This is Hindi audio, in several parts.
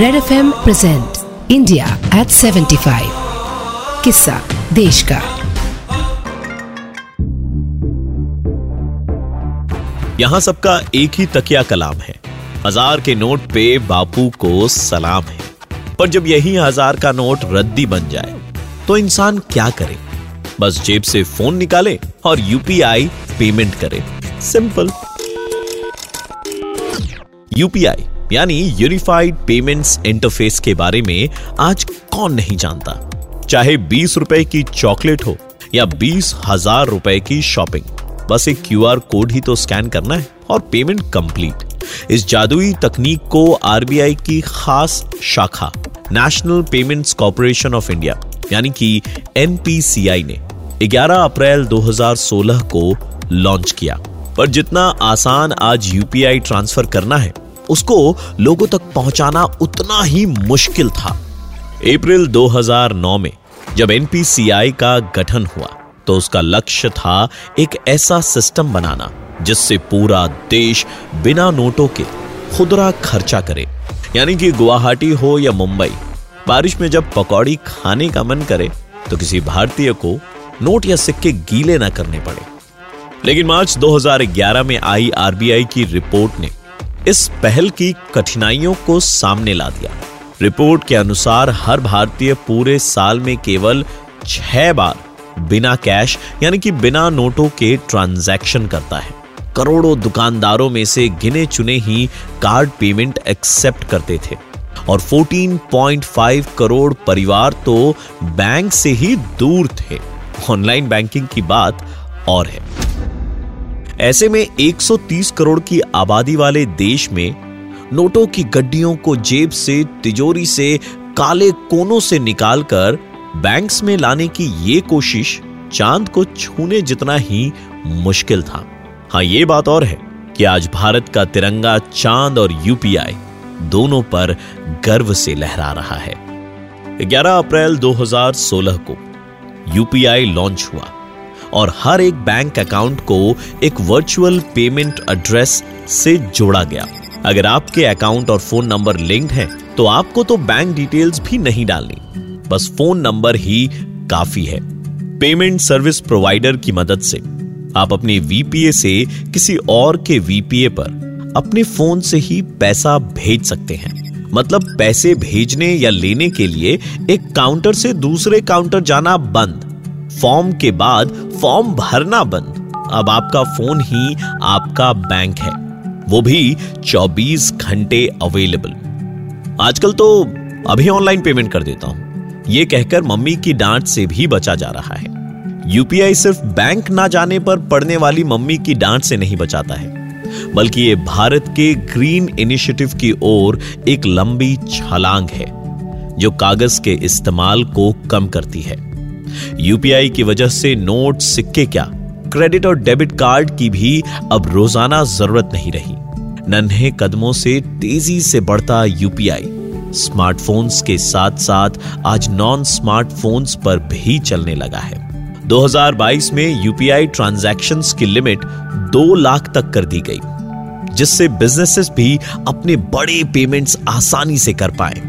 Red F M present India at 75 किस्सा देश का यहाँ सबका एक ही तकिया कलाम है। हज़ार के नोट पे बापू को सलाम है। पर जब यही हज़ार का नोट रद्दी बन जाए तो इंसान क्या करे? बस जेब से फ़ोन निकाले और यूपीआई पेमेंट करे। सिंपल। यूपीआई यानी यूनिफाइड पेमेंट्स इंटरफेस के बारे में आज कौन नहीं जानता? चाहे बीस रुपए की चॉकलेट हो या बीस हज़ार रुपए की शॉपिंग बस एक क्यूआर कोड ही तो स्कैन करना है और पेमेंट कंप्लीट इस जादुई तकनीक को आरबीआई की खास शाखा National Payments Corporation of India यानी कि एनपीसीआई ने 11 अप्रैल 2016 को लॉन्च किया। पर जितना आसान आज यूपीआई ट्रांसफ़र करना है उसको लोगों तक पहुंचाना उतना ही मुश्किल था। अप्रैल 2009 में जब एनपीसीआई का गठन हुआ तो उसका लक्ष्य था एक ऐसा सिस्टम बनाना, जिससे पूरा देश बिना नोटों के खुदरा खर्चा करे। यानी कि गुवाहाटी हो या मुंबई, बारिश में जब पकौड़ी खाने का मन करे तो किसी भारतीय को नोट या सिक्के गीले ना करने पड़े। लेकिन मार्च 2011 में आई आरबीआई की रिपोर्ट ने इस पहल की कठिनाइयों को सामने ला दिया। रिपोर्ट के अनुसार हर भारतीय पूरे साल में केवल छह बार बिना कैश, यानी कि बिना नोटों के ट्रांजैक्शन करता है। करोड़ों दुकानदारों में से गिने चुने ही कार्ड पेमेंट एक्सेप्ट करते थे। और 14.5 करोड़ परिवार तो बैंक से ही दूर थे। ऑनलाइन बैंकिंग की बात और है। ऐसे में 130 करोड़ की आबादी वाले देश में नोटों की गड्डियों को जेब से, तिजोरी से, काले कोनों से निकालकर बैंक्स में लाने की ये कोशिश चाँद को छूने जितना ही मुश्किल था। हाँ ये बात और है कि आज भारत का तिरंगा चाँद और यूपीआई दोनों पर गर्व से लहरा रहा है। 11 अप्रैल 2016 को यूपीआई लॉन्च हुआ। और हर एक बैंक अकाउंट को एक वर्चुअल पेमेंट एड्रेस से जोड़ा गया। अगर आपके अकाउंट और फ़ोन नंबर लिंक्ड है तो आपको तो बैंक डिटेल्स भी नहीं डालनी। बस फ़ोन नंबर ही काफ़ी है। पेमेंट सर्विस प्रोवाइडर की मदद से। आप अपने वीपीए से किसी और के वीपीए पर अपने फ़ोन से ही पैसा भेज सकते हैं। मतलब पैसे भेजने या लेने के लिए एक काउंटर से दूसरे काउंटर जाना बंद। फॉर्म के बाद फॉर्म भरना बंद। अब आपका फ़ोन ही आपका बैंक है। वो भी 24 घंटे अवेलेबल आजकल तो अभी ऑनलाइन पेमेंट कर देता हूँ। ये कहकर मम्मी की डांट से भी बचा जा रहा है। यूपीआई सिर्फ़ बैंक ना जाने पर पड़ने वाली मम्मी की डांट से नहीं बचाता है। बल्कि ये भारत के ग्रीन इनिशिएटिव की ओर एक लंबी छलांग है, जो कागज़ के इस्तेमाल को कम करती है। यूपीआई की वजह से नोट सिक्के क्या, क्रेडिट और डेबिट कार्ड की भी अब रोज़ाना ज़रूरत नहीं रही। नन्हे कदमों से तेज़ी से बढ़ता यूपीआई। स्मार्टफोन्स के साथ साथ आज नॉन स्मार्टफोन्स पर भी चलने लगा है। 2022 में यूपीआई ट्रांजैक्शंस की लिमिट दो लाख तक कर दी गई, जिससे बिजनेसेस भी अपने बड़े पेमेंट्स आसानी से कर पाए।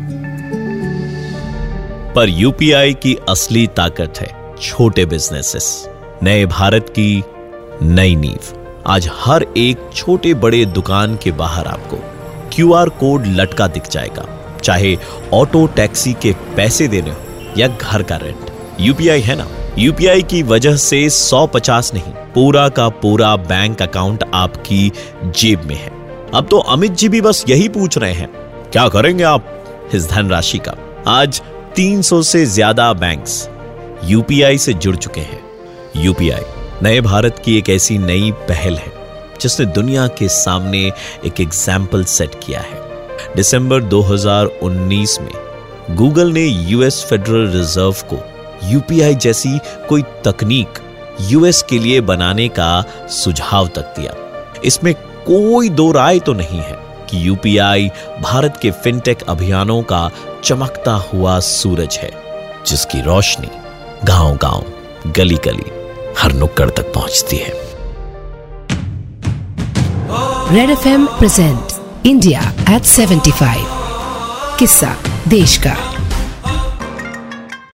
पर यूपीआई की असली ताकत है छोटे बिजनेसेस नए भारत की नई नींव। आज हर एक छोटे बड़े दुकान के बाहर आपको क्यूआर कोड लटका दिख जाएगा। चाहे ऑटो, टैक्सी के पैसे देने हो या घर का रेंट यूपीआई है ना? यूपीआई की वजह से 150 नहीं, पूरा का पूरा बैंक अकाउंट आपकी जेब में है। अब तो अमित जी भी बस यही पूछ रहे हैं। क्या करेंगे आप इस धनराशि का? आज 300 से ज़्यादा बैंक्स यूपीआई से जुड़ चुके हैं। यूपीआई नए भारत की एक ऐसी नई पहल है, जिसने दुनिया के सामने एक एग्ज़ाम्पल सेट किया है। दिसंबर 2019 में गूगल ने यूएस फेडरल रिज़र्व को यूपीआई जैसी कोई तकनीक यूएस के लिए बनाने का सुझाव तक दिया। इसमें कोई दो राय तो नहीं है। कि यूपीआई भारत के फिनटेक अभियानों का चमकता हुआ सूरज है, जिसकी रोशनी गाँव गाँव गली गली हर नुक्कड़ तक पहुँचती है। Red F M present India at 75 किस्सा देश का।